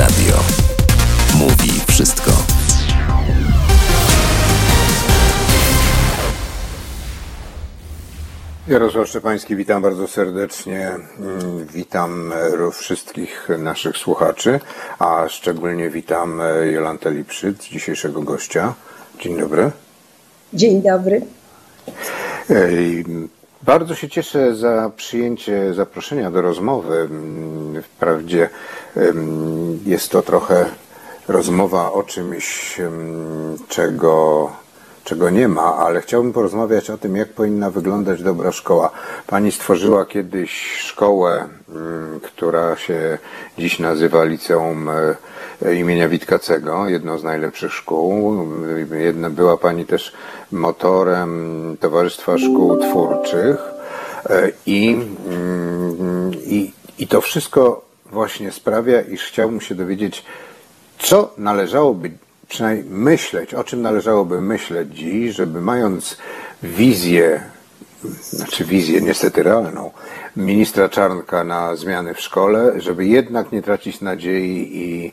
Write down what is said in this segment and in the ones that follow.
Radio. Mówi wszystko. Jarosław Szczepański, witam bardzo serdecznie. Witam wszystkich naszych słuchaczy, a szczególnie witam Jolantę Lipszyc, dzisiejszego gościa. Dzień dobry. Dzień dobry. Bardzo się cieszę za przyjęcie zaproszenia do rozmowy. Mm, Wprawdzie jest to trochę rozmowa o czymś, czego, czego nie ma, ale chciałbym porozmawiać o tym, jak powinna wyglądać dobra szkoła. Pani stworzyła kiedyś szkołę, mm, która się dziś nazywa Liceum e, imienia Witkacego, jedną z najlepszych szkół. Jedna, była Pani też motorem Towarzystwa Szkół Twórczych e, i, mm, i, i to wszystko właśnie sprawia, iż chciałbym się dowiedzieć, co należałoby przynajmniej myśleć, o czym należałoby myśleć dziś, żeby mając wizję, znaczy wizję niestety realną, ministra Czarnka na zmiany w szkole, żeby jednak nie tracić nadziei i,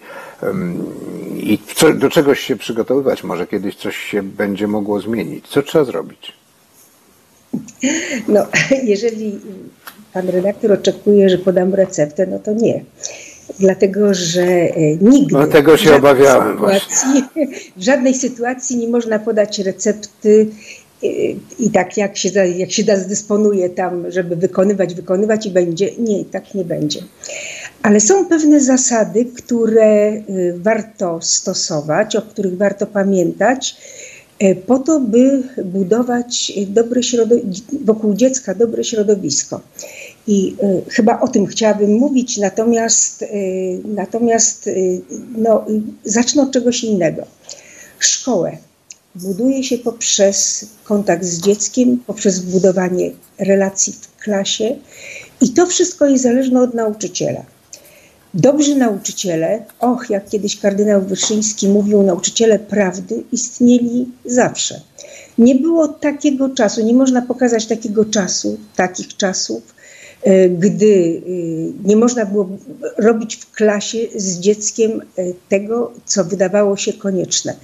i co, do czegoś się przygotowywać. Może kiedyś coś się będzie mogło zmienić. Co trzeba zrobić? No, jeżeli pan redaktor oczekuje, że podam receptę, no to nie. Dlatego, że e, nigdy. No, tego się w sytuacji, W żadnej sytuacji nie można podać recepty e, i tak jak się, da- jak się da zdysponuje tam, żeby wykonywać, wykonywać i będzie. Nie, tak nie będzie. Ale są pewne zasady, które y, warto stosować, o których warto pamiętać, e, po to, by budować dobre wokół dziecka dobre środowisko. I y, chyba o tym chciałabym mówić, natomiast, y, natomiast y, no, zacznę od czegoś innego. Szkołę buduje się poprzez kontakt z dzieckiem, poprzez budowanie relacji w klasie i to wszystko jest zależne od nauczyciela. Dobrzy nauczyciele, och, jak kiedyś kardynał Wyszyński mówił, nauczyciele prawdy istnieli zawsze. Nie było takiego czasu, nie można pokazać takiego czasu, takich czasów, gdy e, nie można było robić w klasie z dzieckiem e, tego, co wydawało się konieczne.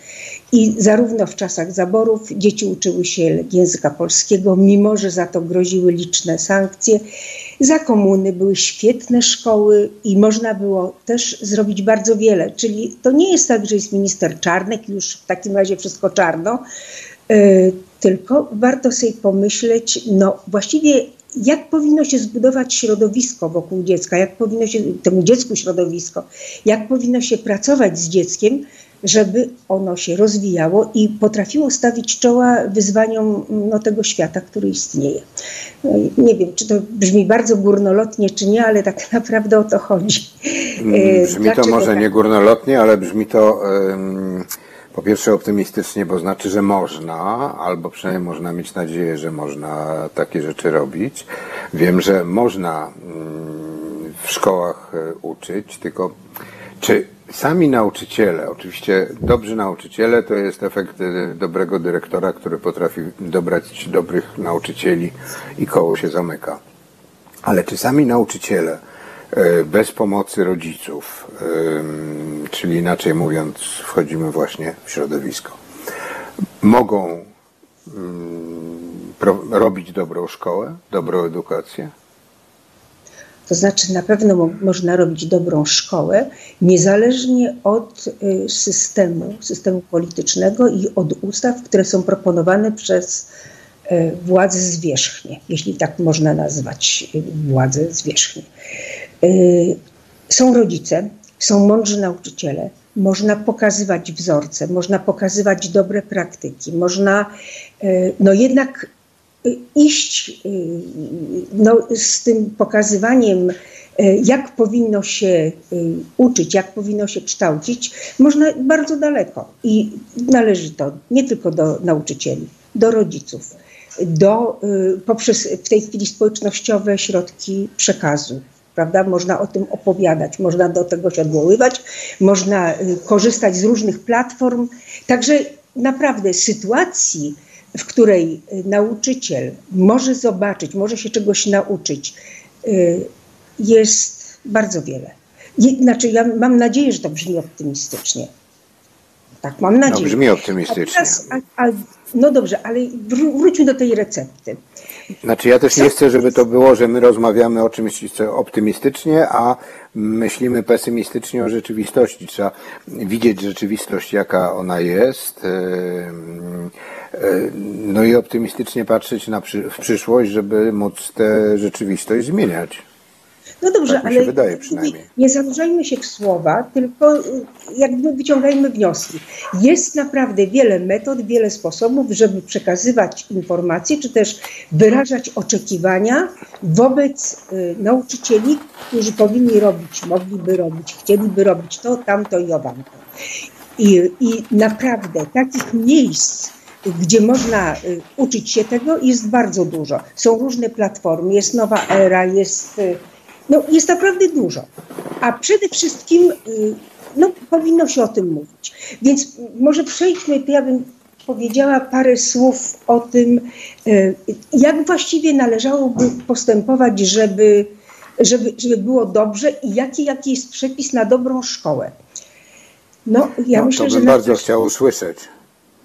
I zarówno w czasach zaborów dzieci uczyły się języka polskiego, mimo że za to groziły liczne sankcje. Za komuny były świetne szkoły i można było też zrobić bardzo wiele. Czyli to nie jest tak, że jest minister Czarnek, już w takim razie wszystko czarno, e, tylko warto sobie pomyśleć, no właściwie jak powinno się zbudować środowisko wokół dziecka, jak powinno się temu dziecku środowisko, jak powinno się pracować z dzieckiem, żeby ono się rozwijało i potrafiło stawić czoła wyzwaniom no, tego świata, który istnieje. No, nie wiem, czy to brzmi bardzo górnolotnie, czy nie, ale tak naprawdę o to chodzi. E, Brzmi to dlaczego może tak? nie górnolotnie, ale brzmi to em, po pierwsze optymistycznie, bo znaczy, że można, albo przynajmniej można mieć nadzieję, że można takie rzeczy robić. Wiem, że można mm, w szkołach e, uczyć, tylko czy sami nauczyciele, oczywiście dobrzy nauczyciele to jest efekt e, dobrego dyrektora, który potrafi dobrać dobrych nauczycieli i koło się zamyka. Ale czy sami nauczyciele bez pomocy rodziców, czyli inaczej mówiąc, wchodzimy właśnie w środowisko, mogą robić dobrą szkołę, dobrą edukację? To znaczy, na pewno mo- można robić dobrą szkołę, niezależnie od y, systemu, systemu politycznego i od ustaw, które są proponowane przez y, władze zwierzchnie, jeśli tak można nazwać y, władze zwierzchnie. Y, Są rodzice, są mądrzy nauczyciele, można pokazywać wzorce, można pokazywać dobre praktyki, można y, no jednak y, iść no, z tym pokazywaniem, jak powinno się uczyć, jak powinno się kształcić, można bardzo daleko. I należy to nie tylko do nauczycieli, do rodziców, do, poprzez w tej chwili społecznościowe środki przekazu. Prawda? Można o tym opowiadać, można do tego się odwoływać, można y, korzystać z różnych platform. Także naprawdę sytuacji, w której y, nauczyciel może zobaczyć, może się czegoś nauczyć, y, jest bardzo wiele. Znaczy, ja mam nadzieję, że to brzmi optymistycznie. Tak, mam nadzieję. No, brzmi optymistycznie. A teraz, a, a, no dobrze, ale wróćmy do tej recepty. Znaczy ja też nie chcę, żeby to było, że my rozmawiamy o czymś optymistycznie, a myślimy pesymistycznie o rzeczywistości. Trzeba widzieć rzeczywistość, jaka ona jest, no i optymistycznie patrzeć na w przyszłość, żeby móc tę rzeczywistość zmieniać. No dobrze, tak ale wydaje, nie zanurzajmy się w słowa, tylko y, jakby wyciągajmy wnioski. Jest naprawdę wiele metod, wiele sposobów, żeby przekazywać informacje, czy też wyrażać oczekiwania wobec y, nauczycieli, którzy powinni robić, mogliby robić, chcieliby robić to, tamto i owamto. I, I naprawdę takich miejsc, gdzie można y, uczyć się tego, jest bardzo dużo. Są różne platformy, jest Nowa Era, jest y, no, jest naprawdę dużo. A przede wszystkim y, no, powinno się o tym mówić. Więc może przejdźmy, ja bym powiedziała parę słów o tym, y, jak właściwie należałoby postępować, żeby, żeby, żeby było dobrze i jaki, jaki jest przepis na dobrą szkołę. No, ja no, myślę, to bym że bardzo chciał usłyszeć.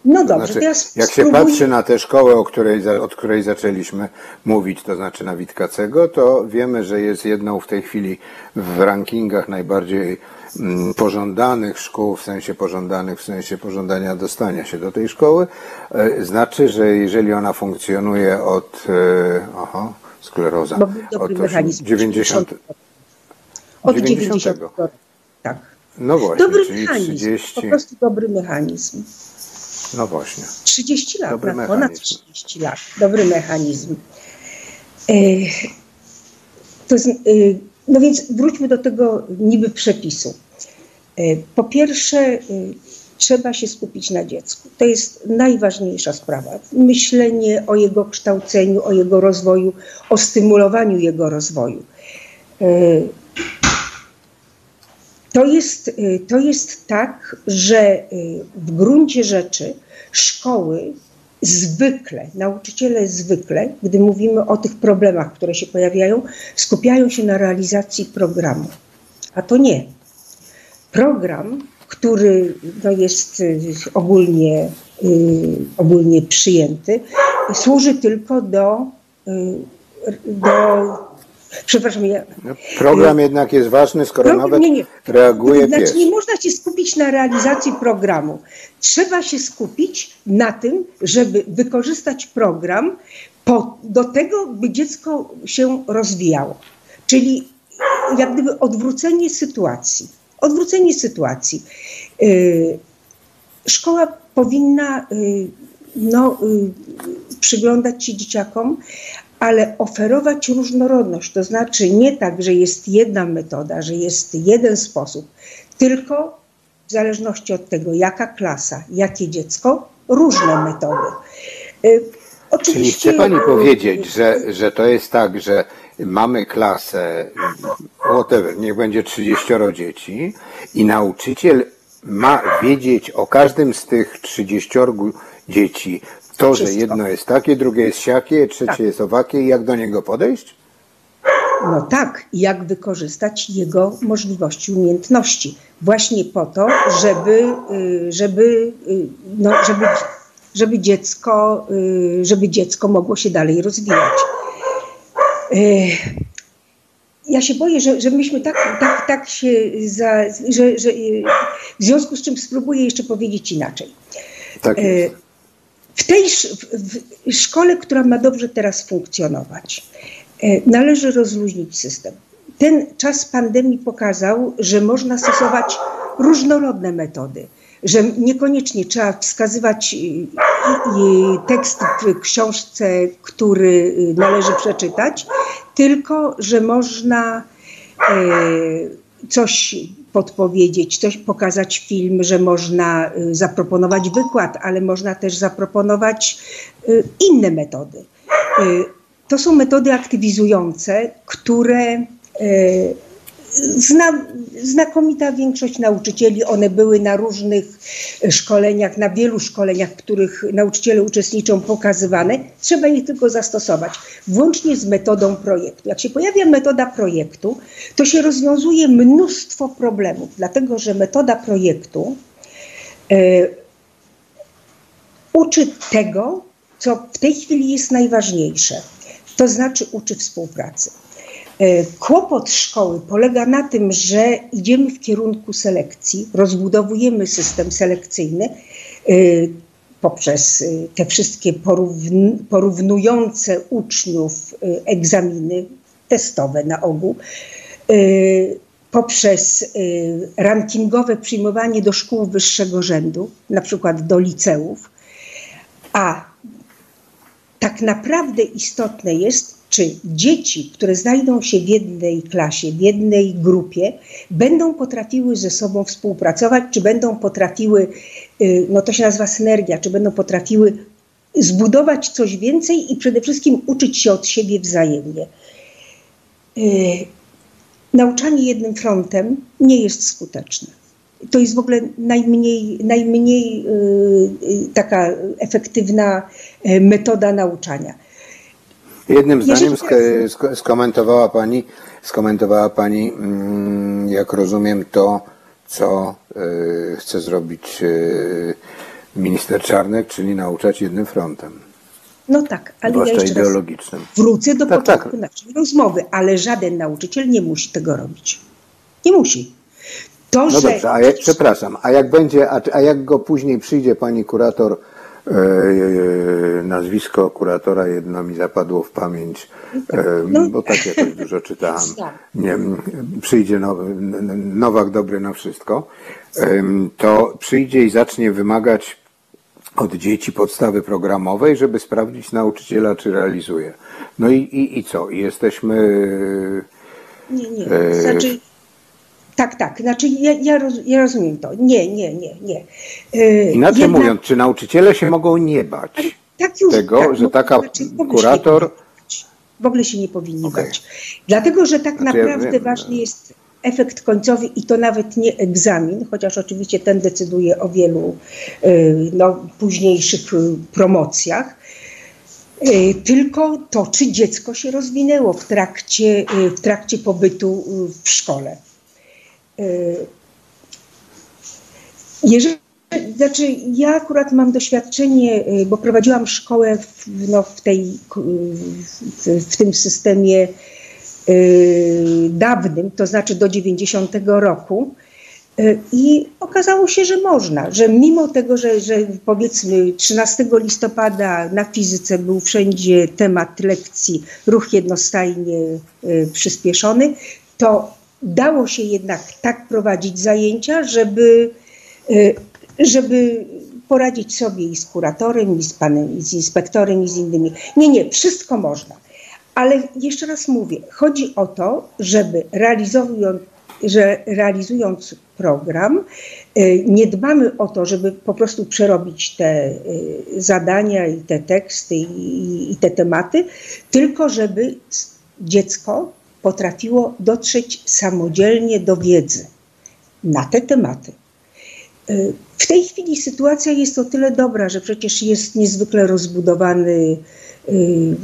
No dobrze, znaczy, teraz Jak spróbuj... się patrzy na tę szkołę, o której, od której zaczęliśmy mówić, to znaczy na Witkacego, to wiemy, że jest jedną w tej chwili w rankingach najbardziej mm, pożądanych szkół, w sensie pożądanych, w sensie pożądania dostania się do tej szkoły. E, znaczy, że jeżeli ona funkcjonuje od, e, aha, skleroza, od 90, od 90. 90. Tak. No właśnie, dobry mechanizm, 30... po prostu dobry mechanizm. No właśnie. 30 lat, Dobry ponad 30 lat. Dobry mechanizm. E, to jest, e, no więc wróćmy do tego niby przepisu. E, po pierwsze, trzeba się skupić na dziecku. To jest najważniejsza sprawa. Myślenie o jego kształceniu, o jego rozwoju, o stymulowaniu jego rozwoju. To jest, y, to jest tak, że y, w gruncie rzeczy szkoły zwykle, nauczyciele zwykle, gdy mówimy o tych problemach, które się pojawiają, skupiają się na realizacji programu. A to nie. Program, który no, jest y, ogólnie, ogólnie przyjęty, służy tylko do, do Przepraszam, ja... No, program jednak jest ważny, skoro program, nawet nie, nie. reaguje znaczy, pies. Nie można się skupić na realizacji programu. Trzeba się skupić na tym, żeby wykorzystać program po, do tego, by dziecko się rozwijało. Czyli jak gdyby odwrócenie sytuacji. Odwrócenie sytuacji. Yy, szkoła powinna yy, no, yy, przyglądać się dzieciakom, ale oferować różnorodność. To znaczy nie tak, że jest jedna metoda, że jest jeden sposób, tylko w zależności od tego, jaka klasa, jakie dziecko, różne metody. Y, oczywiście, Czyli chce Pani powiedzieć, że, że to jest tak, że mamy klasę, whatever, niech będzie 30 dzieci i nauczyciel ma wiedzieć o każdym z tych 30 dzieci to, że jedno jest takie, drugie jest siakie, trzecie tak. jest owakie jak do niego podejść? No tak, jak wykorzystać jego możliwości, umiejętności. Właśnie po to, żeby, y, żeby, y, no, żeby, żeby, dziecko, y, żeby dziecko mogło się dalej rozwijać. Ja się boję, że, że myśmy tak, tak, tak się, za, że, że w związku z czym spróbuję jeszcze powiedzieć inaczej. Tak jest w tej w szkole, która ma dobrze teraz funkcjonować, e, należy rozluźnić system. Ten czas pandemii pokazał, że można stosować różnorodne metody, że niekoniecznie trzeba wskazywać tekst w książce, który y, należy przeczytać, tylko że można e, coś podpowiedzieć, coś pokazać film, że można y, zaproponować wykład, ale można też zaproponować y, inne metody. Y, to są metody aktywizujące, które znam, znakomita większość nauczycieli, one były na różnych szkoleniach, na wielu szkoleniach, w których nauczyciele uczestniczą, pokazywane. Trzeba je tylko zastosować, włącznie z metodą projektu. Jak się pojawia metoda projektu, to się rozwiązuje mnóstwo problemów, dlatego że metoda projektu e, uczy tego, co w tej chwili jest najważniejsze, to znaczy uczy współpracy. E, kłopot szkoły polega na tym, że idziemy w kierunku selekcji, rozbudowujemy system selekcyjny e, poprzez e, te wszystkie porównujące uczniów egzaminy testowe na ogół, poprzez rankingowe przyjmowanie do szkół wyższego rzędu, na przykład do liceów, a tak naprawdę istotne jest, czy dzieci, które znajdą się w jednej klasie, w jednej grupie, będą potrafiły ze sobą współpracować, czy będą potrafiły, y, no to się nazywa synergia, czy będą potrafiły zbudować coś więcej i przede wszystkim uczyć się od siebie wzajemnie. Y, nauczanie jednym frontem nie jest skuteczne. To jest w ogóle najmniej, najmniej y, taka efektywna metoda nauczania Jednym zdaniem sk- skomentowała Pani, skomentowała Pani, mm, jak rozumiem, to, co y, chce zrobić y, minister Czarnek, czyli nauczać jednym frontem. No tak, ale Zwłaszcza ja jeszcze ideologicznym. wrócę do tak, początku tak. naszej rozmowy, ale żaden nauczyciel nie musi tego robić. Nie musi. To, No że... dobrze, a jak, przepraszam, a jak będzie, a, a jak go później przyjdzie pani kurator E, e, nazwisko kuratora jedno mi zapadło w pamięć, e, No. bo tak jakoś dużo czytałem. Nie, przyjdzie nowy, Nowak dobry na wszystko, to przyjdzie i zacznie wymagać od dzieci podstawy programowej, żeby sprawdzić nauczyciela, czy realizuje. No i, i, i co? I jesteśmy. Nie, nie. Znaczy, tak, tak. Znaczy ja, ja, roz, ja rozumiem to. Nie, nie, nie, nie. Yy, Inaczej Jedna... mówiąc, czy nauczyciele się mogą nie bać tak już, tego, tak, że taka znaczy, kurator... W ogóle się nie powinni okay. bać. Dlatego, że tak znaczy, naprawdę ja ważny jest efekt końcowy i to nawet nie egzamin, chociaż oczywiście ten decyduje o wielu yy, no, późniejszych yy, promocjach, tylko to, czy dziecko się rozwinęło w trakcie, w trakcie pobytu w szkole. Y, jeżeli, znaczy ja akurat mam doświadczenie, y, bo prowadziłam szkołę w, no, w, tej, w, w tym systemie y, dawnym, to znaczy do 90 roku. I okazało się, że można, że mimo tego, że, że powiedzmy 13 listopada na fizyce był wszędzie temat lekcji ruch jednostajnie przyspieszony, to dało się jednak tak prowadzić zajęcia, żeby, y, żeby poradzić sobie i z kuratorem, i z panem, i z inspektorem, i z innymi. Nie, nie, wszystko można. Ale jeszcze raz mówię, chodzi o to, żeby realizując, że realizując program, y, nie dbamy o to, żeby po prostu przerobić te y, zadania i te teksty i, i te tematy, tylko żeby dziecko potrafiło dotrzeć samodzielnie do wiedzy na te tematy. Y, w tej chwili sytuacja jest o tyle dobra, że przecież jest niezwykle rozbudowany, y,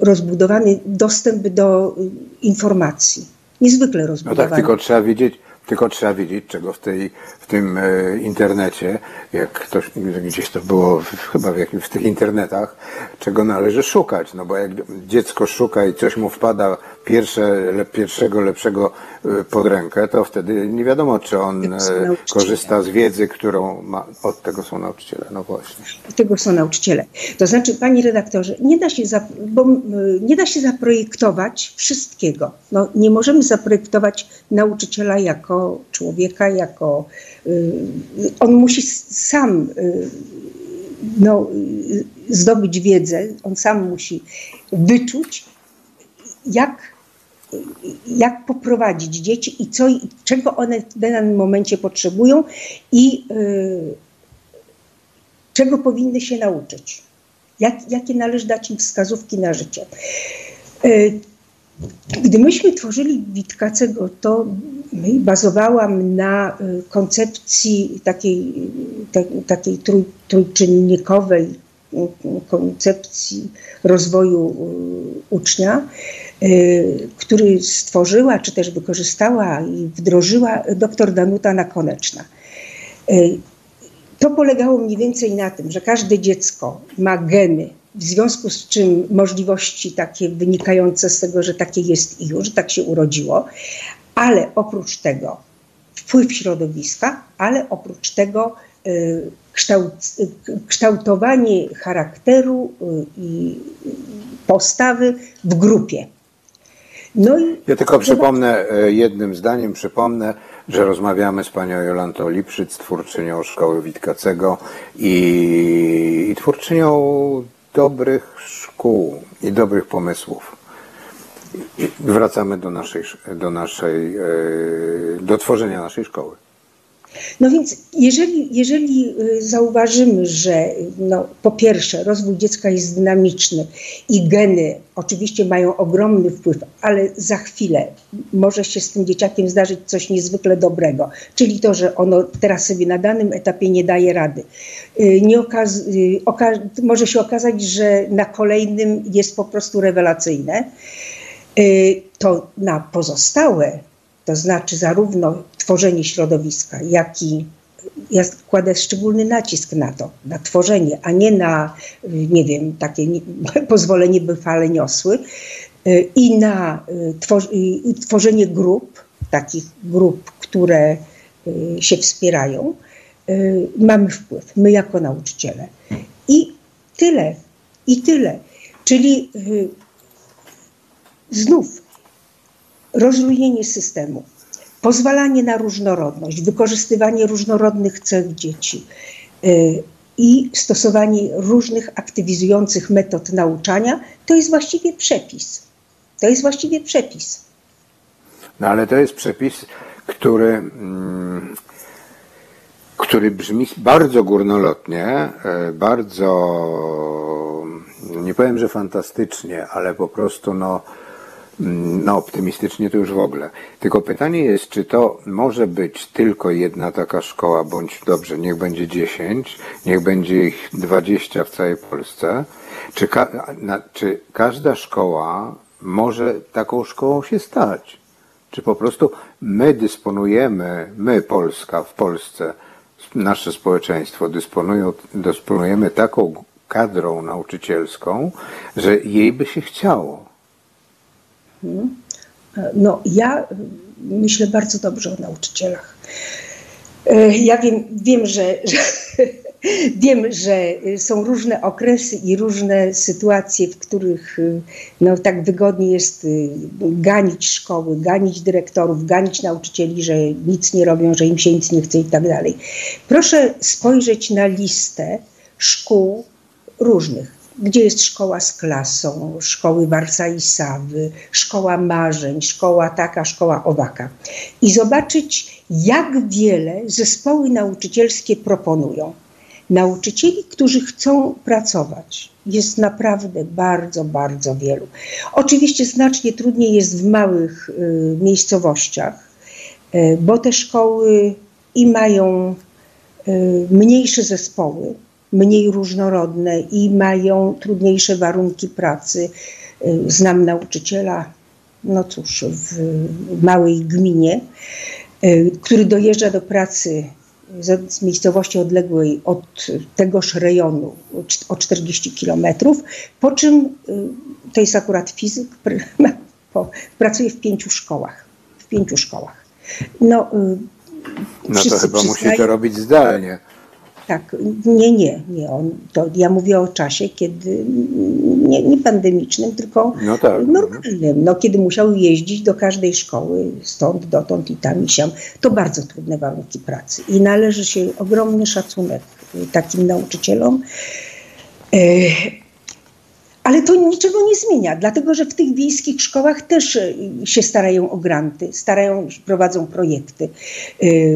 rozbudowany dostęp do informacji. Niezwykle rozbudowany. No tak, tylko trzeba wiedzieć, tylko trzeba wiedzieć, czego w, tej, w tym e, internecie, jak ktoś, gdzieś to było chyba w, jakimś, w tych internetach, czego należy szukać. No bo jak dziecko szuka i coś mu wpada pierwsze, le, pierwszego lepszego e, pod rękę, to wtedy nie wiadomo, czy on e, korzysta z wiedzy, którą ma. Od tego są nauczyciele, no właśnie. Od tego są nauczyciele. To znaczy, panie redaktorze, nie da się, bo, nie da się zaprojektować wszystkiego. No, nie możemy zaprojektować nauczyciela jako jako człowieka, jako y, on musi sam y, no, zdobyć wiedzę, on sam musi wyczuć, jak, jak poprowadzić dzieci i co, czego one w danym momencie potrzebują i y, czego powinny się nauczyć. Jak, jakie należy dać im wskazówki na życie. Gdy myśmy tworzyli Witkacego, to bazowałam na koncepcji takiej, takiej trój, trójczynnikowej, koncepcji rozwoju ucznia, który stworzyła, czy też wykorzystała i wdrożyła dr Danuta Nakoneczna. To polegało mniej więcej na tym, że każde dziecko ma geny, w związku z czym możliwości takie wynikające z tego, że takie jest i już, tak się urodziło, ale oprócz tego wpływ środowiska, ale oprócz tego y, kształt, y, kształtowanie charakteru y, i postawy w grupie. No i ja tylko przypomnę, jednym zdaniem przypomnę, że rozmawiamy z panią Jolantą Lipszyc, twórczynią Szkoły Witkacego i, i twórczynią dobrych szkół i dobrych pomysłów. Wracamy do naszej, do naszej, e, do tworzenia naszej szkoły. No więc jeżeli, jeżeli y, zauważymy, że no, po pierwsze rozwój dziecka jest dynamiczny i geny oczywiście mają ogromny wpływ, ale za chwilę może się z tym dzieciakiem zdarzyć coś niezwykle dobrego, czyli to, że ono teraz sobie na danym etapie nie daje rady. Y, nie okaz y, może się okazać, że na kolejnym jest po prostu rewelacyjne. To na pozostałe to znaczy zarówno tworzenie środowiska, jak i ja kładę szczególny nacisk na to, na tworzenie, a nie na, nie wiem, takie nie, pozwolenie, by fale niosły, y, i na y, tworzenie grup, takich grup, które y, się wspierają, mamy wpływ, my jako nauczyciele. I tyle, i tyle. Czyli znów rozróżnienie systemu, pozwalanie na różnorodność, wykorzystywanie różnorodnych cech dzieci y, i stosowanie różnych aktywizujących metod nauczania, to jest właściwie przepis. To jest właściwie przepis. No ale to jest przepis, który, mm, który brzmi bardzo górnolotnie, e, bardzo, nie powiem, że fantastycznie, ale po prostu no, no, optymistycznie to już w ogóle. Tylko pytanie jest, czy to może być tylko jedna taka szkoła, bądź dobrze, niech będzie 10, niech będzie ich 20 w całej Polsce. Czy, ka na, czy każda szkoła może taką szkołą się stać? Czy po prostu my dysponujemy, my Polska w Polsce, nasze społeczeństwo dysponują, dysponujemy taką kadrą nauczycielską, że jej by się chciało? No, ja myślę bardzo dobrze o nauczycielach. E, ja wiem, wiem że, że wiem, że są różne okresy i różne sytuacje, w których no, tak wygodnie jest y, ganić szkoły, ganić dyrektorów, ganić nauczycieli, że nic nie robią, że im się nic nie chce i tak dalej. Proszę spojrzeć na listę szkół różnych gdzie jest szkoła z klasą, szkoły Warsa i Sawy, szkoła marzeń, szkoła taka, szkoła owaka. I zobaczyć, jak wiele zespoły nauczycielskie proponują. Nauczycieli, którzy chcą pracować, jest naprawdę bardzo, bardzo wielu. Oczywiście znacznie trudniej jest w małych y, miejscowościach, y, bo te szkoły i mają y, mniejsze zespoły, mniej różnorodne i mają trudniejsze warunki pracy. Y, znam nauczyciela, no cóż, w małej gminie, y, który dojeżdża do pracy z miejscowości odległej od tegoż rejonu o 40 kilometrów, po czym y, to jest akurat fizyk, pracuje w pięciu szkołach. W pięciu szkołach. No, no to chyba musi to robić zdalnie. Tak, nie, nie, nie. On, to ja mówię o czasie, kiedy nie, nie pandemicznym, tylko no tak. normalnym. No, kiedy musiał jeździć do każdej szkoły, stąd, dotąd i tam i siam. To bardzo trudne warunki pracy i należy się ogromny szacunek takim nauczycielom. Ale to niczego nie zmienia, dlatego że w tych wiejskich szkołach też e, się starają o granty, starają, prowadzą projekty. E,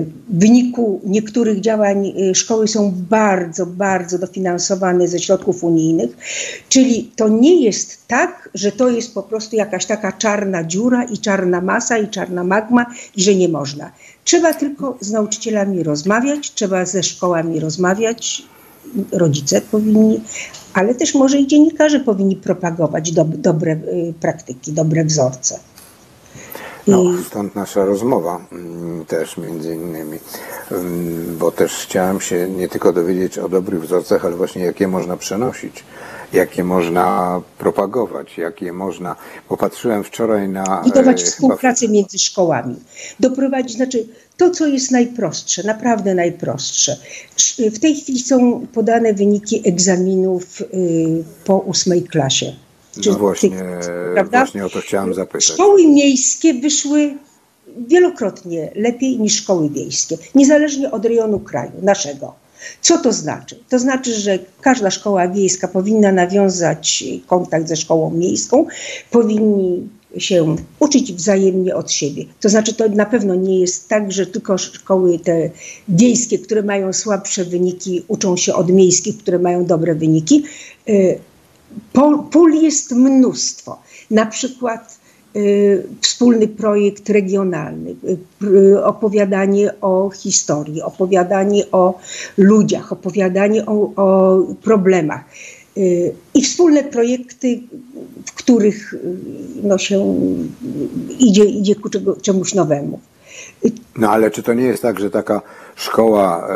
w wyniku niektórych działań e, szkoły są bardzo, bardzo dofinansowane ze środków unijnych, czyli to nie jest tak, że to jest po prostu jakaś taka czarna dziura i czarna masa i czarna magma i że nie można. Trzeba tylko z nauczycielami rozmawiać, trzeba ze szkołami rozmawiać, rodzice powinni, ale też może i dziennikarze powinni propagować do, dobre y, praktyki, dobre wzorce. No, stąd nasza rozmowa mm, też między innymi, mm, bo też chciałem się nie tylko dowiedzieć o dobrych wzorcach, ale właśnie jakie można przenosić, jakie można propagować, jakie można, popatrzyłem wczoraj na... Budować e, współpracę między szkołami, doprowadzić, znaczy to, co jest najprostsze, naprawdę najprostsze. W tej chwili są podane wyniki egzaminów y, po ósmej klasie. No właśnie, prawda? właśnie o to chciałam zapytać. Szkoły miejskie wyszły wielokrotnie lepiej niż szkoły wiejskie, niezależnie od rejonu kraju naszego. Co to znaczy? To znaczy, że każda szkoła wiejska powinna nawiązać kontakt ze szkołą miejską, powinni się uczyć wzajemnie od siebie. To znaczy, to na pewno nie jest tak, że tylko szkoły te wiejskie, które mają słabsze wyniki, uczą się od miejskich, które mają dobre wyniki. Y, pól jest mnóstwo. Na przykład y, wspólny projekt regionalny, y, opowiadanie o historii, opowiadanie o ludziach, opowiadanie o, o problemach i wspólne projekty, w których no, się idzie, idzie ku czego, czemuś nowemu. No ale czy to nie jest tak, że taka szkoła, e,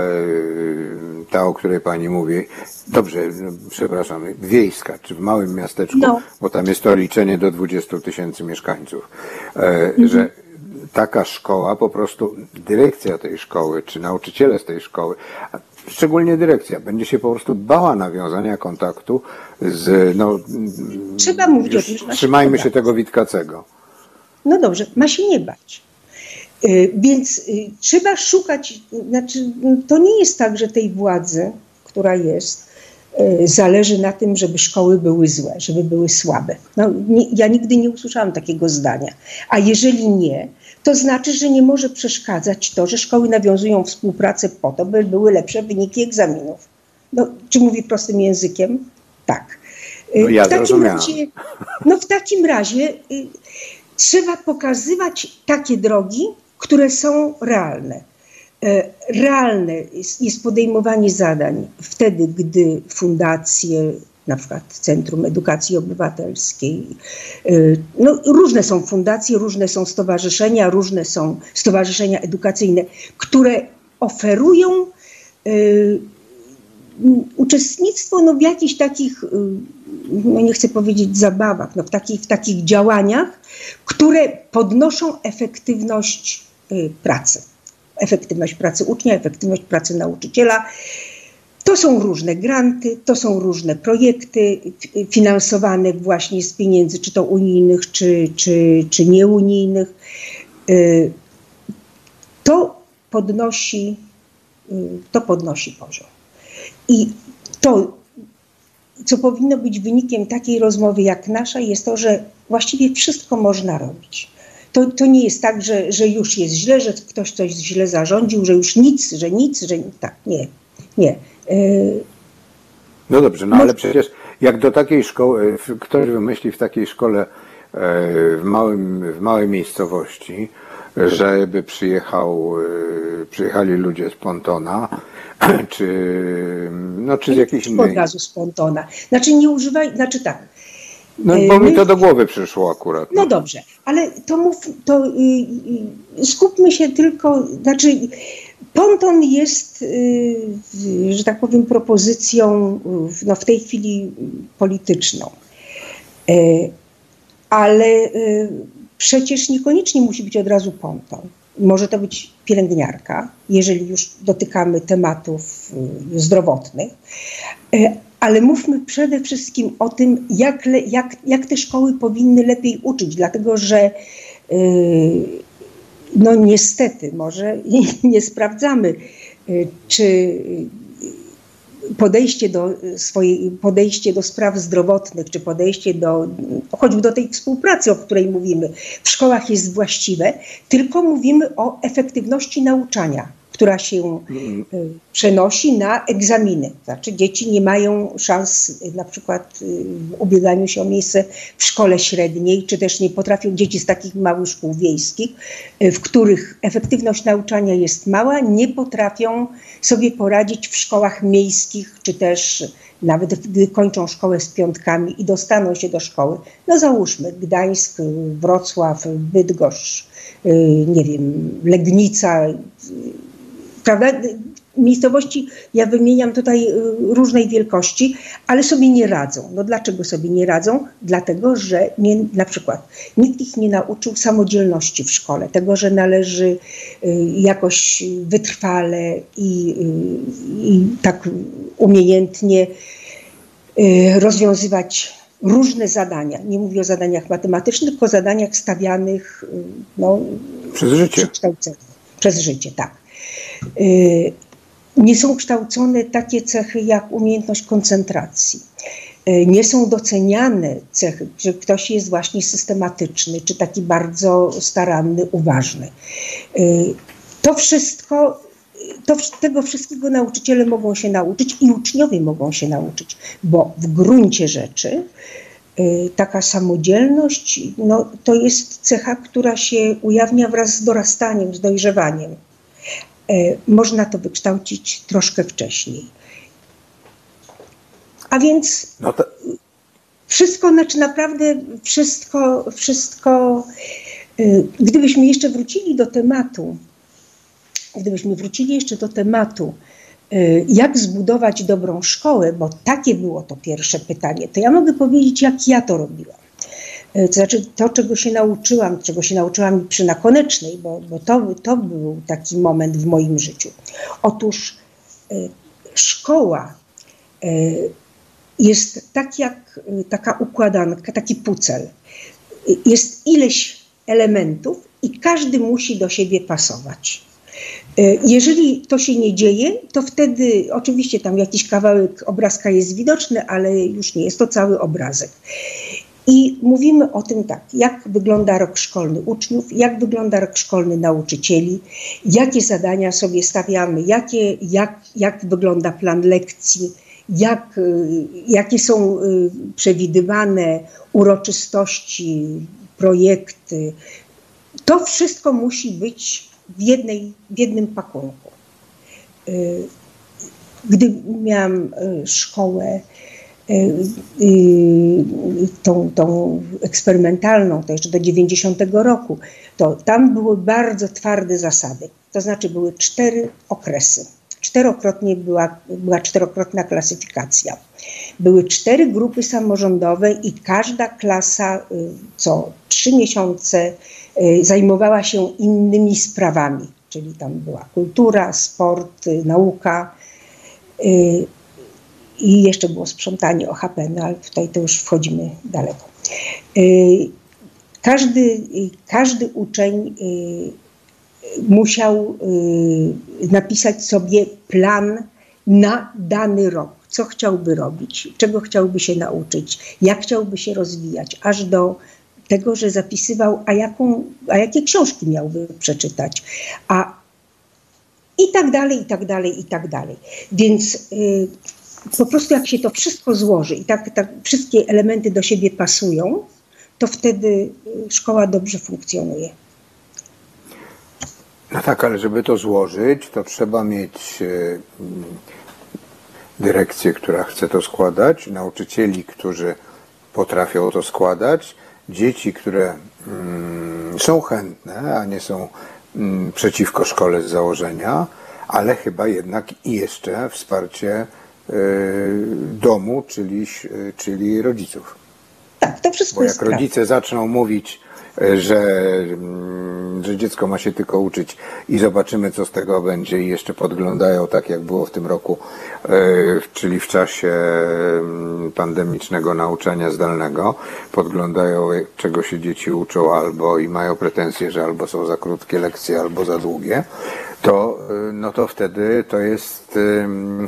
ta o której pani mówi, dobrze, no, przepraszam, wiejska, czy w małym miasteczku, no. bo tam jest to liczenie do 20 tysięcy mieszkańców, e, mhm. że taka szkoła, po prostu dyrekcja tej szkoły, czy nauczyciele z tej szkoły, szczególnie dyrekcja, będzie się po prostu bała nawiązania kontaktu z. No, Trzeba mówić o tym. Trzymajmy się tego Witkacego. No dobrze, ma się nie bać. Y, więc y, trzeba szukać, znaczy, to nie jest tak, że tej władzy, która jest, y, zależy na tym, żeby szkoły były złe, żeby były słabe. No, nie, ja nigdy nie usłyszałam takiego zdania. A jeżeli nie, to znaczy, że nie może przeszkadzać to, że szkoły nawiązują współpracę po to, by były lepsze wyniki egzaminów. No, czy mówi prostym językiem? Tak. No ja w takim razie, no w takim razie y, trzeba pokazywać takie drogi, które są realne. Y, realne jest, jest podejmowanie zadań wtedy, gdy fundacje, na przykład Centrum Edukacji Obywatelskiej. Y, no, różne są fundacje, różne są stowarzyszenia, różne są stowarzyszenia edukacyjne, które oferują y, uczestnictwo no, w jakichś takich, y, no nie chcę powiedzieć zabawach, no, w, takich, w takich działaniach, które podnoszą efektywność pracy. Efektywność pracy ucznia, efektywność pracy nauczyciela to są różne granty, to są różne projekty finansowane właśnie z pieniędzy, czy to unijnych, czy, czy, czy nieunijnych. Y, to podnosi, y, to podnosi poziom. I to, co powinno być wynikiem takiej rozmowy jak nasza, jest to, że właściwie wszystko można robić. To, to nie jest tak, że, że już jest źle, że ktoś coś źle zarządził, że już nic, że nic, że tak, nie, nie no dobrze, no ale przecież jak do takiej szkoły, ktoś wymyśli w takiej szkole e, w, małym, w małej miejscowości, żeby przyjechał, przyjechali ludzie z Pontona, czy, no, czy z jakiejś innej... Od razu z Pontona. Znaczy nie używaj, znaczy tak. No bo mi to do głowy przyszło akurat. No, no dobrze, ale to mów, to y, y, skupmy się tylko, znaczy Ponton jest, y, że tak powiem, propozycją no, w tej chwili polityczną. E, ale y, przecież niekoniecznie musi być od razu ponton. Może to być pielęgniarka, jeżeli już dotykamy tematów y, zdrowotnych. E, ale mówmy przede wszystkim o tym, jak, jak, jak te szkoły powinny lepiej uczyć, dlatego że no niestety może nie sprawdzamy, y, czy podejście do swojej, podejście do spraw zdrowotnych, czy podejście do, choćby do tej współpracy, o której mówimy, w szkołach jest właściwe, tylko mówimy o efektywności nauczania która się y, przenosi na egzaminy. Znaczy dzieci nie mają szans y, na przykład y, w ubieganiu się o miejsce w szkole średniej, czy też nie potrafią dzieci z takich małych szkół wiejskich, w których efektywność nauczania jest mała, nie potrafią sobie poradzić w szkołach miejskich, czy też nawet gdy kończą szkołę z piątkami i dostaną się do szkoły. No załóżmy Gdańsk, Wrocław, Bydgoszcz, nie wiem, Legnica, prawda? Miejscowości ja wymieniam tutaj y, różnej wielkości, ale sobie nie radzą. No dlaczego sobie nie radzą? Dlatego, że nie, na przykład nikt ich nie nauczył samodzielności w szkole, tego, że należy y, jakoś wytrwale i, y, i tak umiejętnie rozwiązywać różne zadania. Nie mówię o zadaniach matematycznych, tylko o zadaniach stawianych no, przez życie. Przez życie, tak. Y, nie są kształcone takie cechy jak umiejętność koncentracji. Y, nie są doceniane cechy, że ktoś jest właśnie systematyczny, czy taki bardzo staranny, uważny. Y, to wszystko, to, tego wszystkiego nauczyciele mogą się nauczyć i uczniowie mogą się nauczyć, bo w gruncie rzeczy taka samodzielność no, to jest cecha, która się ujawnia wraz z dorastaniem, z dojrzewaniem. E, można to wykształcić troszkę wcześniej. A więc no to... wszystko, znaczy naprawdę wszystko, wszystko, e, gdybyśmy jeszcze wrócili do tematu, gdybyśmy wrócili jeszcze do tematu, e, jak zbudować dobrą szkołę, bo takie było to pierwsze pytanie, to ja mogę powiedzieć, jak ja to robiłam. E, to znaczy to, czego się nauczyłam, czego się nauczyłam przy Nakonecznej, bo, bo to, to był taki moment w moim życiu. Otóż e, szkoła e, jest tak jak taka układanka, taki pucel. Jest ileś elementów i każdy musi do siebie pasować. Jeżeli to się nie dzieje, to wtedy oczywiście tam jakiś kawałek obrazka jest widoczny, ale już nie jest to cały obrazek. I mówimy o tym tak, jak wygląda rok szkolny uczniów, jak wygląda rok szkolny nauczycieli, jakie zadania sobie stawiamy, jakie, jak, jak wygląda plan lekcji, jak, y, jakie są y, przewidywane uroczystości, projekty. To wszystko musi być w, jednej, w jednym pakunku. Y, gdy miałam szkołę, tą, tą eksperymentalną, to jeszcze do 90 roku, to tam były bardzo twarde zasady. To znaczy były cztery okresy. Czterokrotnie była, była czterokrotna klasyfikacja. Były cztery grupy samorządowe i każda klasa y, co trzy miesiące zajmowała się innymi sprawami, czyli tam była kultura, sport, nauka i jeszcze było sprzątanie OHP, no ale tutaj to już wchodzimy daleko. Y, każdy, każdy uczeń y, musiał y, napisać sobie plan na dany rok, co chciałby robić, czego chciałby się nauczyć, jak chciałby się rozwijać, aż do tego, że zapisywał, a, jaką, a jakie książki miałby przeczytać, a i tak dalej, i tak dalej, i tak dalej. Więc po prostu jak się to wszystko złoży i tak, tak wszystkie elementy do siebie pasują, to wtedy y, szkoła dobrze funkcjonuje. No tak, ale żeby to złożyć, to trzeba mieć y, dyrekcję, która chce to składać, nauczycieli, którzy potrafią to składać, dzieci, które mm, są chętne, a nie są mm, przeciwko szkole z założenia, ale chyba jednak i jeszcze wsparcie domu, czyli, czyli rodziców. Tak, to wszystko Bo jak jest rodzice prawda. zaczną mówić, że, mm, że dziecko ma się tylko uczyć i zobaczymy, co z tego będzie i jeszcze podglądają, tak jak było w tym roku, e, czyli w czasie mm, pandemicznego nauczania zdalnego, podglądają, czego się dzieci uczą albo i mają pretensje, że albo są za krótkie lekcje, albo za długie, to, y, no to wtedy to jest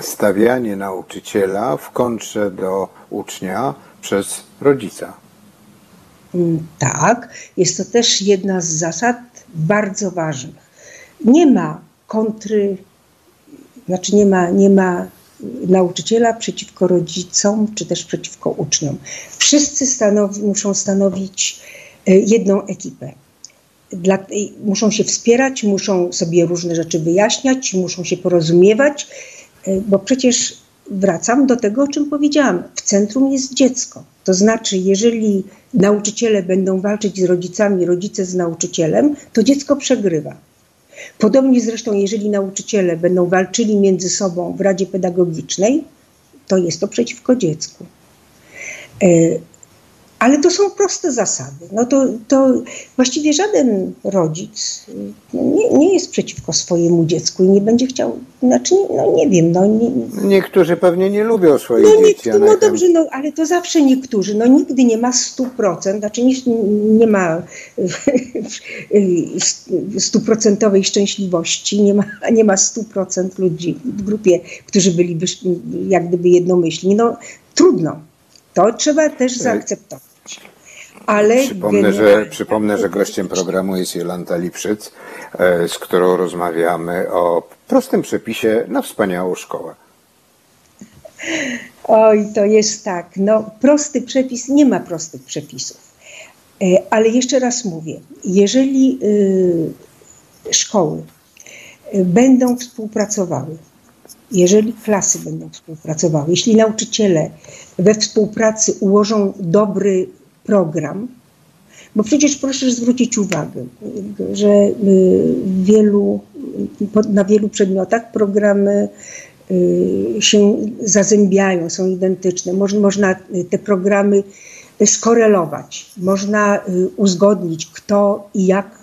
stawianie nauczyciela w kontrze do ucznia przez rodzica. Mm, tak, jest to też jedna z zasad bardzo ważnych. Nie ma kontry, znaczy nie ma, nie ma nauczyciela przeciwko rodzicom, czy też przeciwko uczniom. Wszyscy stanowi, muszą stanowić y, jedną ekipę. Dla, muszą się wspierać, muszą sobie różne rzeczy wyjaśniać, muszą się porozumiewać, y, bo przecież wracam do tego, o czym powiedziałam. W centrum jest dziecko. To znaczy, jeżeli nauczyciele będą walczyć z rodzicami, rodzice z nauczycielem, to dziecko przegrywa. Podobnie zresztą, jeżeli nauczyciele będą walczyli między sobą w Radzie Pedagogicznej, to jest to przeciwko dziecku. Ale to są proste zasady. No to, to właściwie żaden rodzic no nie, nie, jest przeciwko swojemu dziecku i nie będzie chciał, znaczy, no nie wiem. No, nie, niektórzy pewnie nie lubią swoich no, dzieci. No, no dobrze, no, ale to zawsze niektórzy. No nigdy nie ma stu procent, znaczy nie, nie ma stuprocentowej szczęśliwości, nie ma, nie ma stu procent ludzi w grupie, którzy byliby jak gdyby jednomyślni. No trudno. To trzeba też zaakceptować. Ale przypomnę, że, przypomnę, że gościem programu jest Jolanta Lipszyc, e, z którą rozmawiamy o prostym przepisie na wspaniałą szkołę. Oj, to jest tak. No, prosty przepis, nie ma prostych przepisów. E, ale jeszcze raz mówię, jeżeli y, szkoły y, będą współpracowały, jeżeli klasy będą współpracowały, jeśli nauczyciele we współpracy ułożą dobry program, bo przecież proszę zwrócić uwagę, że y, wielu, na wielu przedmiotach programy y, się zazębiają, są identyczne. Można te programy skorelować, można y, uzgodnić, kto i jak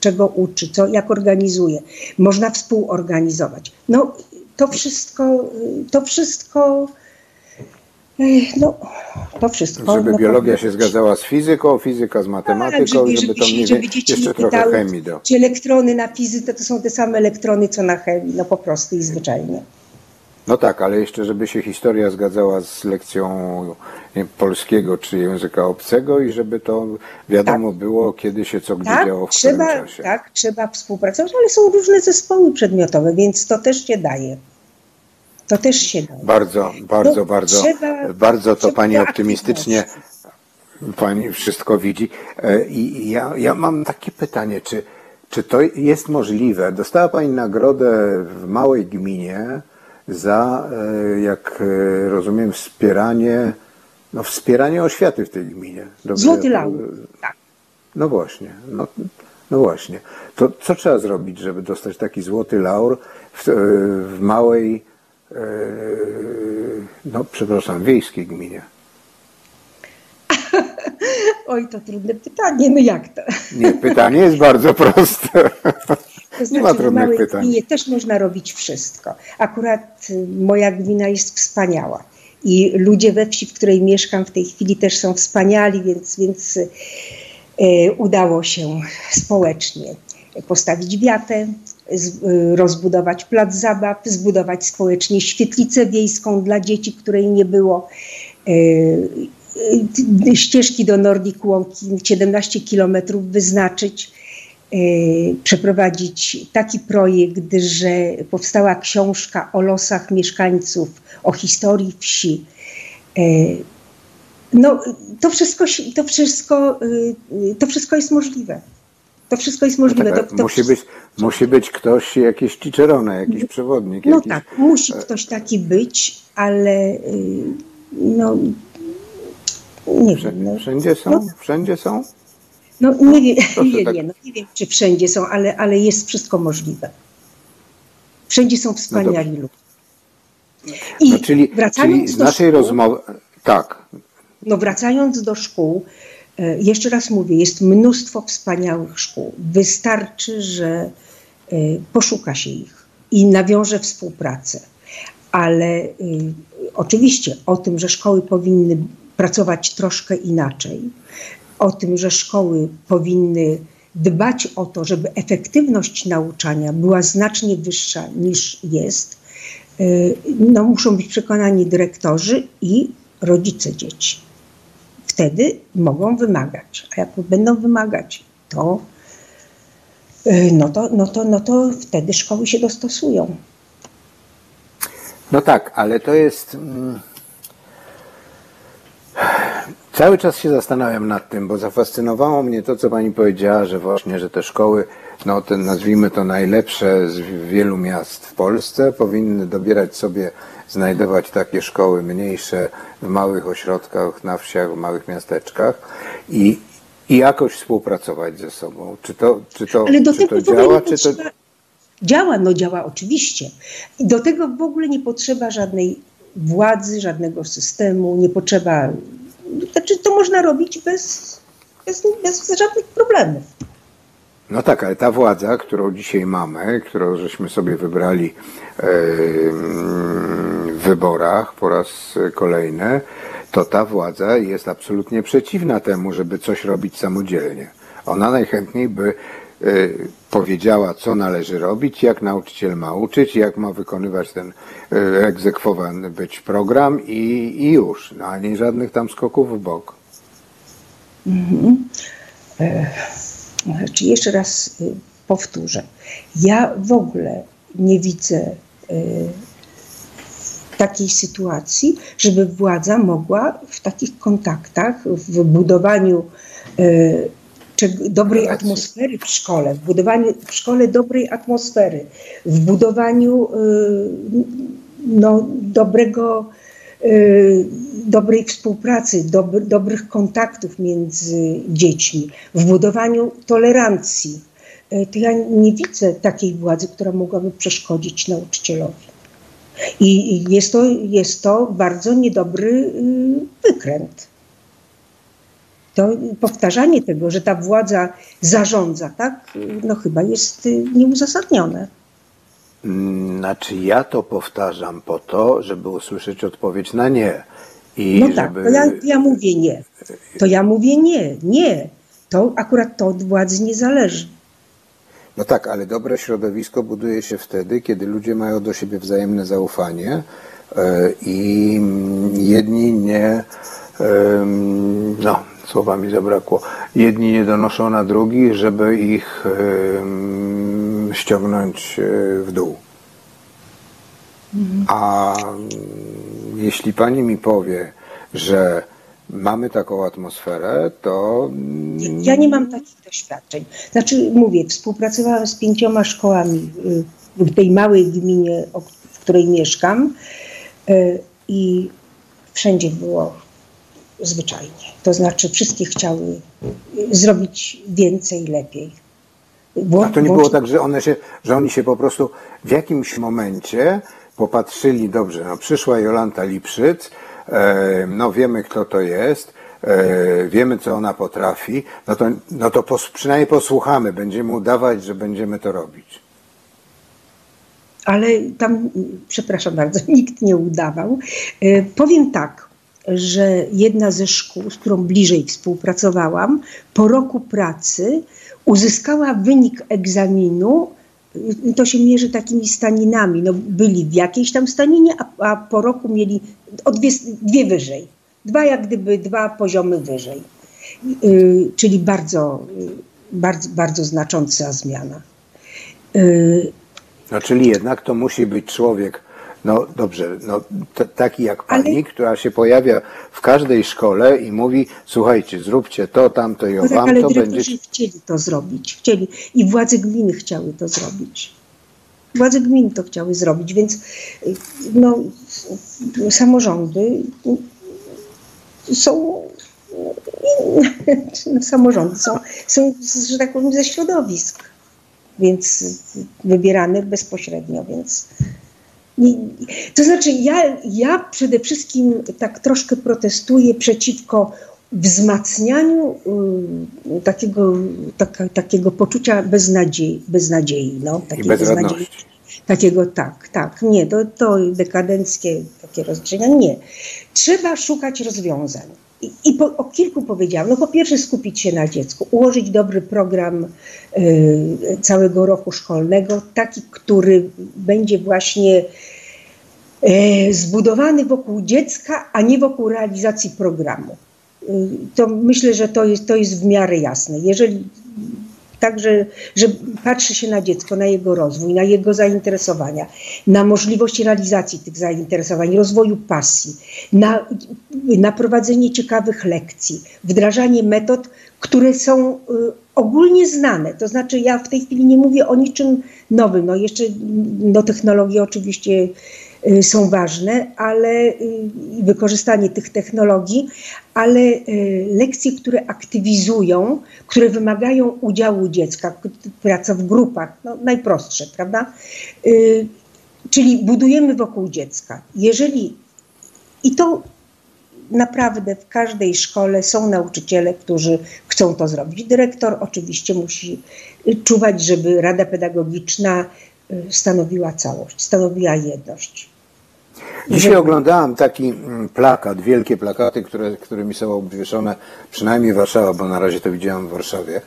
czego uczy, co, jak organizuje. Można współorganizować. No, to wszystko, to wszystko no, to wszystko. Żeby biologia się zgadzała z fizyką, fizyka z matematyką tak, żeby, i żeby, to mniej żeby dzieci jeszcze trochę pytały, chemii do. Czy elektrony na fizyce to są te same elektrony, co na chemii, no po prostu i zwyczajnie. No tak, ale jeszcze żeby się historia zgadzała z lekcją polskiego czy języka obcego i żeby to wiadomo tak. było, kiedy się co gdzie tak, działo w trzeba, którym czasie. Tak, trzeba współpracować, ale są różne zespoły przedmiotowe, więc to też się daje. To też się da. Bardzo, bardzo, no, bardzo, trzeba, bardzo to Pani optymistycznie Pani wszystko widzi. E, I ja, ja mam takie pytanie, czy, czy to jest możliwe? Dostała Pani nagrodę w małej gminie za, e, jak e, rozumiem, wspieranie, no wspieranie oświaty w tej gminie. Dobrze? Złoty laur, tak. No właśnie, no, no właśnie. To co trzeba zrobić, żeby dostać taki złoty laur w, w małej no przepraszam, wiejskiej gminie? Oj, to trudne pytanie, no jak to? Nie, pytanie jest bardzo proste. To znaczy, nie ma trudnych w pytań. Gminie też można robić wszystko. Akurat y, moja gmina jest wspaniała i ludzie we wsi, w której mieszkam w tej chwili też są wspaniali, więc, więc y, udało się społecznie postawić wiatę, Y, rozbudować plac zabaw, zbudować społecznie świetlicę wiejską dla dzieci, której nie było. Y, y, ścieżki do Nordic Walking 17 kilometrów wyznaczyć, przeprowadzić taki projekt, że powstała książka o losach mieszkańców, o historii wsi. No, to wszystko, to wszystko, to wszystko jest możliwe. To wszystko jest możliwe. Tak, to, to musi, wszystko... być, musi być ktoś, jakiś teacherone, jakiś przewodnik. No jakiś... tak, musi ktoś taki być, ale y, no nie wiem. No, wszędzie są? No, wszędzie są? No nie wiem, nie, tak... nie, no, nie wiem, czy wszędzie są, ale, ale jest wszystko możliwe. Wszędzie są wspaniali no ludzie. I no, czyli, wracając czyli z naszej szkół, rozmowy. Tak. No wracając do szkół, jeszcze raz mówię, jest mnóstwo wspaniałych szkół. Wystarczy, że e, poszuka się ich i nawiąże współpracę. Ale oczywiście o tym, że szkoły powinny pracować troszkę inaczej, o tym, że szkoły powinny dbać o to, żeby efektywność nauczania była znacznie wyższa niż jest, no, muszą być przekonani dyrektorzy i rodzice dzieci. Wtedy mogą wymagać. A jak będą wymagać, to, y, no to, no to, no to wtedy szkoły się dostosują. No tak, ale to jest. Mm, Cały czas się zastanawiam nad tym, bo zafascynowało mnie to, co pani powiedziała, że właśnie, że te szkoły, no te nazwijmy to najlepsze z wielu miast w Polsce, powinny dobierać sobie, znajdować takie szkoły mniejsze w małych ośrodkach, na wsiach, w małych miasteczkach i, i jakoś współpracować ze sobą. Czy to, czy to, Ale do czy tego to działa, czy to... Działa, no działa oczywiście. I do tego w ogóle nie potrzeba żadnej władzy, żadnego systemu, nie potrzeba znaczy to można robić bez, bez, bez żadnych problemów. No tak, ale ta władza, którą dzisiaj mamy, którą żeśmy sobie wybrali w wyborach po raz kolejny, to ta władza jest absolutnie przeciwna temu, żeby coś robić samodzielnie. Ona najchętniej by powiedziała, co należy robić, jak nauczyciel ma uczyć, jak ma wykonywać ten y, egzekwowany być program i, i już, no, a nie żadnych tam skoków w bok. Mhm. E, znaczy jeszcze raz y, powtórzę. Ja w ogóle nie widzę takiej sytuacji, żeby władza mogła w takich kontaktach, w budowaniu dobrej atmosfery w szkole, w budowaniu w szkole dobrej atmosfery, w budowaniu y, no, dobrego, y, dobrej współpracy, dob, dobrych kontaktów między dziećmi, w budowaniu tolerancji. Y, to ja nie widzę takiej władzy, która mogłaby przeszkodzić nauczycielowi. I jest to, jest to bardzo niedobry wykręt to powtarzanie tego, że ta władza zarządza, tak, no chyba jest y, nieuzasadnione. Znaczy ja to powtarzam po to, żeby usłyszeć odpowiedź na nie. I no tak, to ja, ja mówię nie. To ja mówię nie, nie. To akurat to od władzy nie zależy. No tak, ale dobre środowisko buduje się wtedy, kiedy ludzie mają do siebie wzajemne zaufanie e, i jedni nie, no, słowa mi zabrakło. Jedni nie donoszą na drugich, żeby ich ściągnąć e, w dół. Mhm. A jeśli pani mi powie, że mamy taką atmosferę, to. Ja nie mam takich doświadczeń. Znaczy, mówię, współpracowałam z pięcioma szkołami y, w tej małej gminie, w której mieszkam, y, i wszędzie było zwyczajnie. To znaczy wszystkie chciały zrobić więcej, lepiej. Bo, A to nie było tak, że, one się, że oni się po prostu w jakimś momencie popatrzyli, dobrze, no przyszła Jolanta Lipszyc, e, no wiemy kto to jest, e, wiemy co ona potrafi, no to, no to pos, przynajmniej posłuchamy, będziemy udawać, że będziemy to robić. Ale tam, przepraszam bardzo, nikt nie udawał. E, powiem tak, że jedna ze szkół, z którą bliżej współpracowałam, po roku pracy uzyskała wynik egzaminu. To się mierzy takimi staninami. No, byli w jakiejś tam staninie, a, a po roku mieli o dwie, dwie wyżej. Dwa jak gdyby dwa poziomy wyżej. Yy, czyli bardzo, bardzo, bardzo znacząca zmiana. Yy, no czyli jednak to musi być człowiek no dobrze, no, taki jak pani, ale... która się pojawia w każdej szkole i mówi, słuchajcie, zróbcie to, tamto i o no tak, ale to będzie... chcieli to zrobić, chcieli i władze gminy chciały to zrobić. Władze gmin to chciały zrobić, więc no, samorządy są samorządy są, są, że tak powiem, ze środowisk, więc wybierane bezpośrednio, więc nie, to znaczy, ja, ja przede wszystkim tak troszkę protestuję przeciwko wzmacnianiu y, takiego, taka, takiego poczucia beznadziei, beznadziei no, takiej I bezradności. Takiego tak, tak, nie, to, to dekadenckie takie rozwiązania, nie. Trzeba szukać rozwiązań. I, i po, o kilku powiedziałam. No po pierwsze skupić się na dziecku, ułożyć dobry program y, całego roku szkolnego, taki, który będzie właśnie y, zbudowany wokół dziecka, a nie wokół realizacji programu. Y, to myślę, że to jest, to jest w miarę jasne. Jeżeli Także, że patrzy się na dziecko, na jego rozwój, na jego zainteresowania, na możliwość realizacji tych zainteresowań, rozwoju pasji, na, na prowadzenie ciekawych lekcji, wdrażanie metod, które są y, ogólnie znane. To znaczy, ja w tej chwili nie mówię o niczym nowym. No jeszcze no, technologie oczywiście są ważne, ale y, wykorzystanie tych technologii, ale y, lekcje, które aktywizują, które wymagają udziału dziecka, praca w grupach, no najprostsze, prawda? Czyli budujemy wokół dziecka. Jeżeli i to naprawdę w każdej szkole są nauczyciele, którzy chcą to zrobić. Dyrektor oczywiście musi czuwać, żeby Rada Pedagogiczna stanowiła całość, stanowiła jedność. Dzisiaj oglądałem taki mm, plakat, wielkie plakaty, które, którymi są obwieszone, przynajmniej Warszawa, bo na razie to widziałem w Warszawie,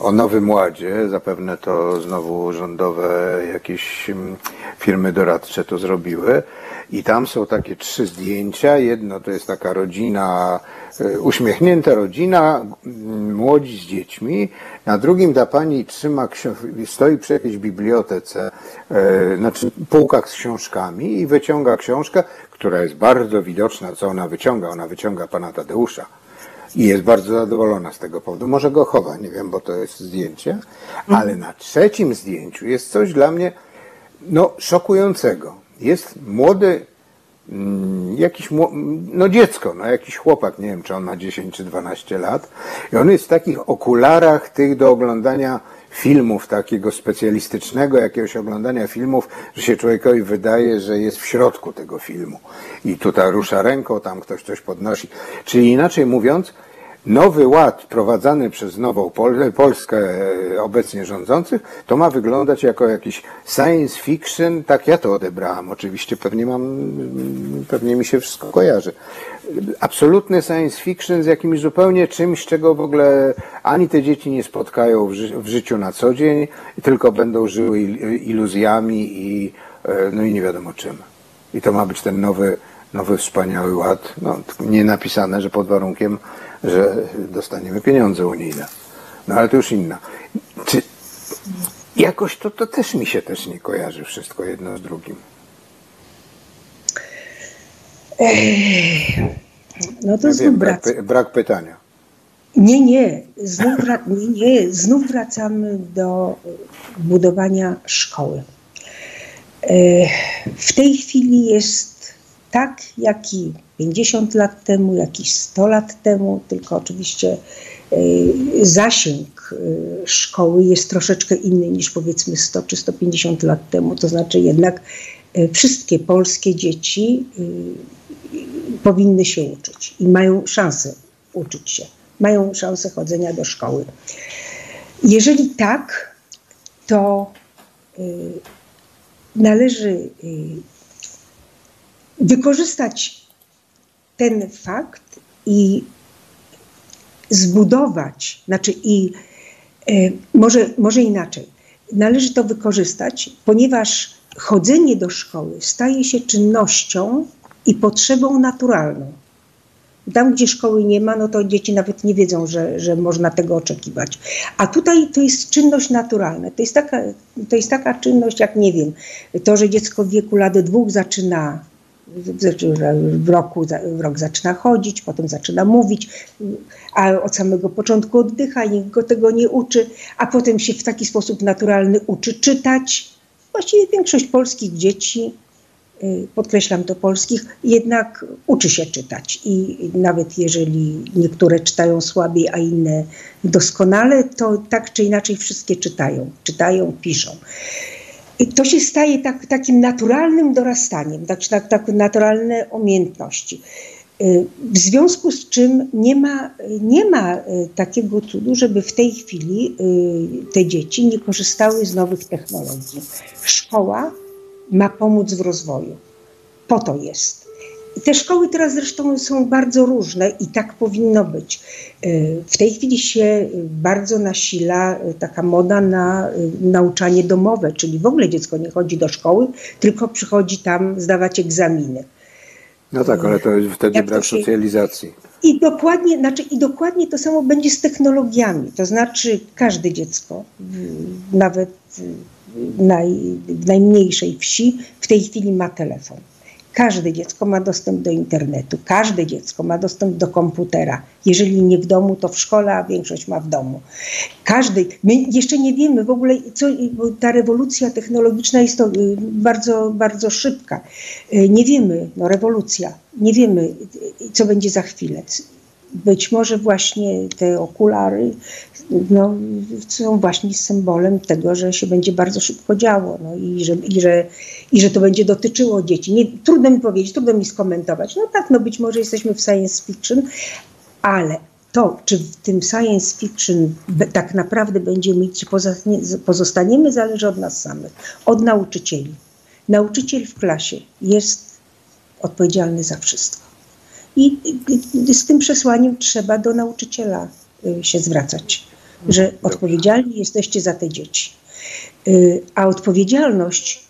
o Nowym Ładzie. Zapewne to znowu rządowe jakieś mm, firmy doradcze to zrobiły. I tam są takie trzy zdjęcia. Jedno to jest taka rodzina, e, uśmiechnięta rodzina, młodzi z dziećmi. Na drugim ta pani trzyma, stoi przy jakiejś bibliotece, e, znaczy półkach z książkami i wyciąga książkę, która jest bardzo widoczna, co ona wyciąga. Ona wyciąga pana Tadeusza. I jest bardzo zadowolona z tego powodu. Może go chowa, nie wiem, bo to jest zdjęcie. Ale na trzecim zdjęciu jest coś dla mnie no, szokującego jest młody, mm, jakiś, no dziecko, no jakiś chłopak, nie wiem, czy on ma 10 czy 12 lat i on jest w takich okularach tych do oglądania filmów, takiego specjalistycznego jakiegoś oglądania filmów, że się człowiekowi wydaje, że jest w środku tego filmu. I tutaj rusza ręką, tam ktoś coś podnosi. Czyli inaczej mówiąc, nowy ład prowadzany przez nową Pol Polskę e, obecnie rządzących, to ma wyglądać jako jakiś science fiction, tak ja to odebrałem. Oczywiście pewnie mam, pewnie mi się wszystko kojarzy. Absolutny science fiction z jakimś zupełnie czymś, czego w ogóle ani te dzieci nie spotkają w, ży w życiu na co dzień, tylko będą żyły iluzjami i, e, no i nie wiadomo czym. I to ma być ten nowy, nowy wspaniały ład. No, nie napisane, że pod warunkiem, że dostaniemy pieniądze unijne. No ale to już inna. Czy jakoś to, to też mi się też nie kojarzy wszystko jedno z drugim. No to znów brak, brak pytania. Nie, nie. Znów, nie, nie. Znów wracamy do budowania szkoły. W tej chwili jest tak, jak i 50 lat temu, jakiś 100 lat temu, tylko oczywiście e, zasięg e, szkoły jest troszeczkę inny niż powiedzmy 100 czy 150 lat temu. To znaczy jednak e, wszystkie polskie dzieci powinny się uczyć i mają szansę uczyć się, mają szansę chodzenia do szkoły. Jeżeli tak, to należy wykorzystać ten fakt i zbudować, znaczy i e, może, może inaczej, należy to wykorzystać, ponieważ chodzenie do szkoły staje się czynnością i potrzebą naturalną. Tam, gdzie szkoły nie ma, no to dzieci nawet nie wiedzą, że, że można tego oczekiwać. A tutaj to jest czynność naturalna. To jest, taka, to jest taka czynność, jak nie wiem, to, że dziecko w wieku lat dwóch zaczyna w roku w rok zaczyna chodzić, potem zaczyna mówić, a od samego początku oddycha, nikt go tego nie uczy, a potem się w taki sposób naturalny uczy czytać. Właściwie większość polskich dzieci, y, podkreślam to polskich, jednak uczy się czytać. I nawet jeżeli niektóre czytają słabiej, a inne doskonale, to tak czy inaczej wszystkie czytają, czytają, piszą to się staje tak, takim naturalnym dorastaniem, tak, tak, tak naturalne umiejętności. W związku z czym nie ma, nie ma takiego cudu, żeby w tej chwili te dzieci nie korzystały z nowych technologii. Szkoła ma pomóc w rozwoju. Po to jest. Te szkoły teraz zresztą są bardzo różne i tak powinno być. W tej chwili się bardzo nasila taka moda na nauczanie domowe, czyli w ogóle dziecko nie chodzi do szkoły, tylko przychodzi tam zdawać egzaminy. No tak, ale to wtedy Jak brak się... socjalizacji. I dokładnie, znaczy, I dokładnie to samo będzie z technologiami. To znaczy każde dziecko, nawet naj, w najmniejszej wsi, w tej chwili ma telefon. Każde dziecko ma dostęp do internetu, każde dziecko ma dostęp do komputera. Jeżeli nie w domu, to w szkole, a większość ma w domu. Każdy, my jeszcze nie wiemy w ogóle, co, ta rewolucja technologiczna jest to y, bardzo, bardzo szybka. Y, nie wiemy, no rewolucja, nie wiemy, y, co będzie za chwilę być może właśnie te okulary no, są właśnie symbolem tego, że się będzie bardzo szybko działo no, i, że, i, że, i że to będzie dotyczyło dzieci. Nie, trudno mi powiedzieć, trudno mi skomentować. No tak, no być może jesteśmy w science fiction, ale to, czy w tym science fiction tak naprawdę będziemy czy pozostaniemy, zależy od nas samych, od nauczycieli. Nauczyciel w klasie jest odpowiedzialny za wszystko. I z tym przesłaniem trzeba do nauczyciela y, się zwracać, że odpowiedzialni jesteście za te dzieci. Y, a odpowiedzialność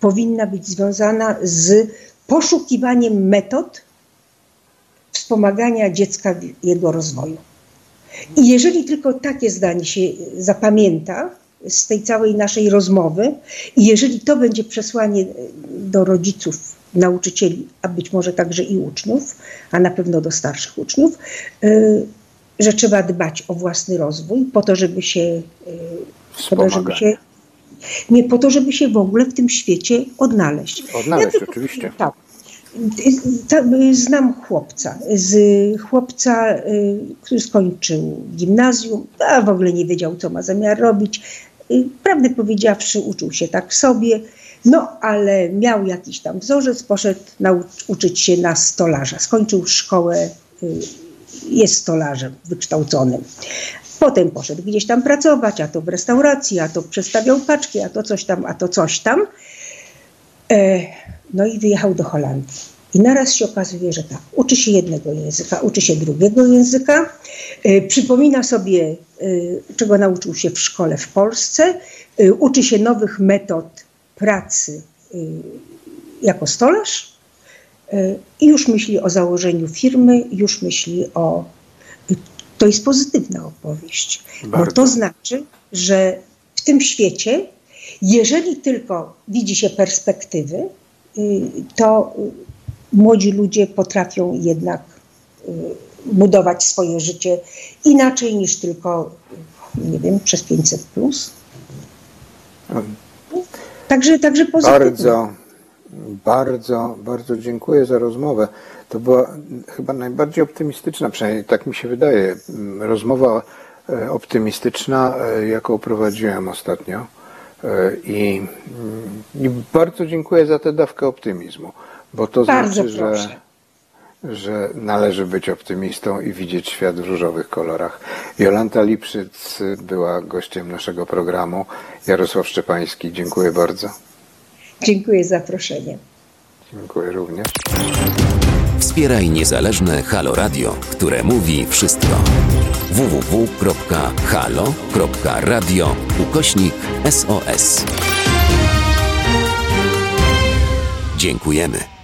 powinna być związana z poszukiwaniem metod wspomagania dziecka w jego rozwoju. I jeżeli tylko takie zdanie się zapamięta z tej całej naszej rozmowy, i jeżeli to będzie przesłanie do rodziców nauczycieli, a być może także i uczniów, a na pewno do starszych uczniów, y, że trzeba dbać o własny rozwój po to, żeby się, y, po to, żeby się nie po to, żeby się w ogóle w tym świecie odnaleźć. Odnaleźć, ja oczywiście. Tak. Znam chłopca, z chłopca, który skończył gimnazjum, a w ogóle nie wiedział, co ma zamiar robić. Prawdę powiedziawszy, uczył się tak sobie, no, ale miał jakiś tam wzorzec, poszedł nauczyć się na stolarza. Skończył szkołę, y, jest stolarzem wykształconym. Potem poszedł gdzieś tam pracować, a to w restauracji, a to przestawiał paczki, a to coś tam, a to coś tam. E, no i wyjechał do Holandii. I naraz się okazuje, że tak, uczy się jednego języka, uczy się drugiego języka, e, przypomina sobie, e, czego nauczył się w szkole w Polsce, uczy się nowych metod pracy y, jako stolarz y, i już myśli o założeniu firmy, już myśli o. To jest pozytywna opowieść, Bardzo. bo to znaczy, że w tym świecie, jeżeli tylko widzi się perspektywy, y, to młodzi ludzie potrafią jednak budować swoje życie inaczej niż tylko, nie wiem, przez 500 plus. Także, także pozytywnie. Bardzo, bardzo, bardzo dziękuję za rozmowę. To była chyba najbardziej optymistyczna, przynajmniej tak mi się wydaje, rozmowa e, optymistyczna, e, jaką prowadziłem ostatnio. E, I, mm, I, bardzo dziękuję za tę dawkę optymizmu, bo to bardzo znaczy, proszę. że że należy być optymistą i widzieć świat w różowych kolorach. Jolanta Lipszyc była gościem naszego programu. Jarosław Szczepański, dziękuję bardzo. Dziękuję za zaproszenie. Dziękuję również. Wspieraj niezależne Halo Radio, które mówi wszystko. www.halo.radio ukośnik SOS. Dziękujemy.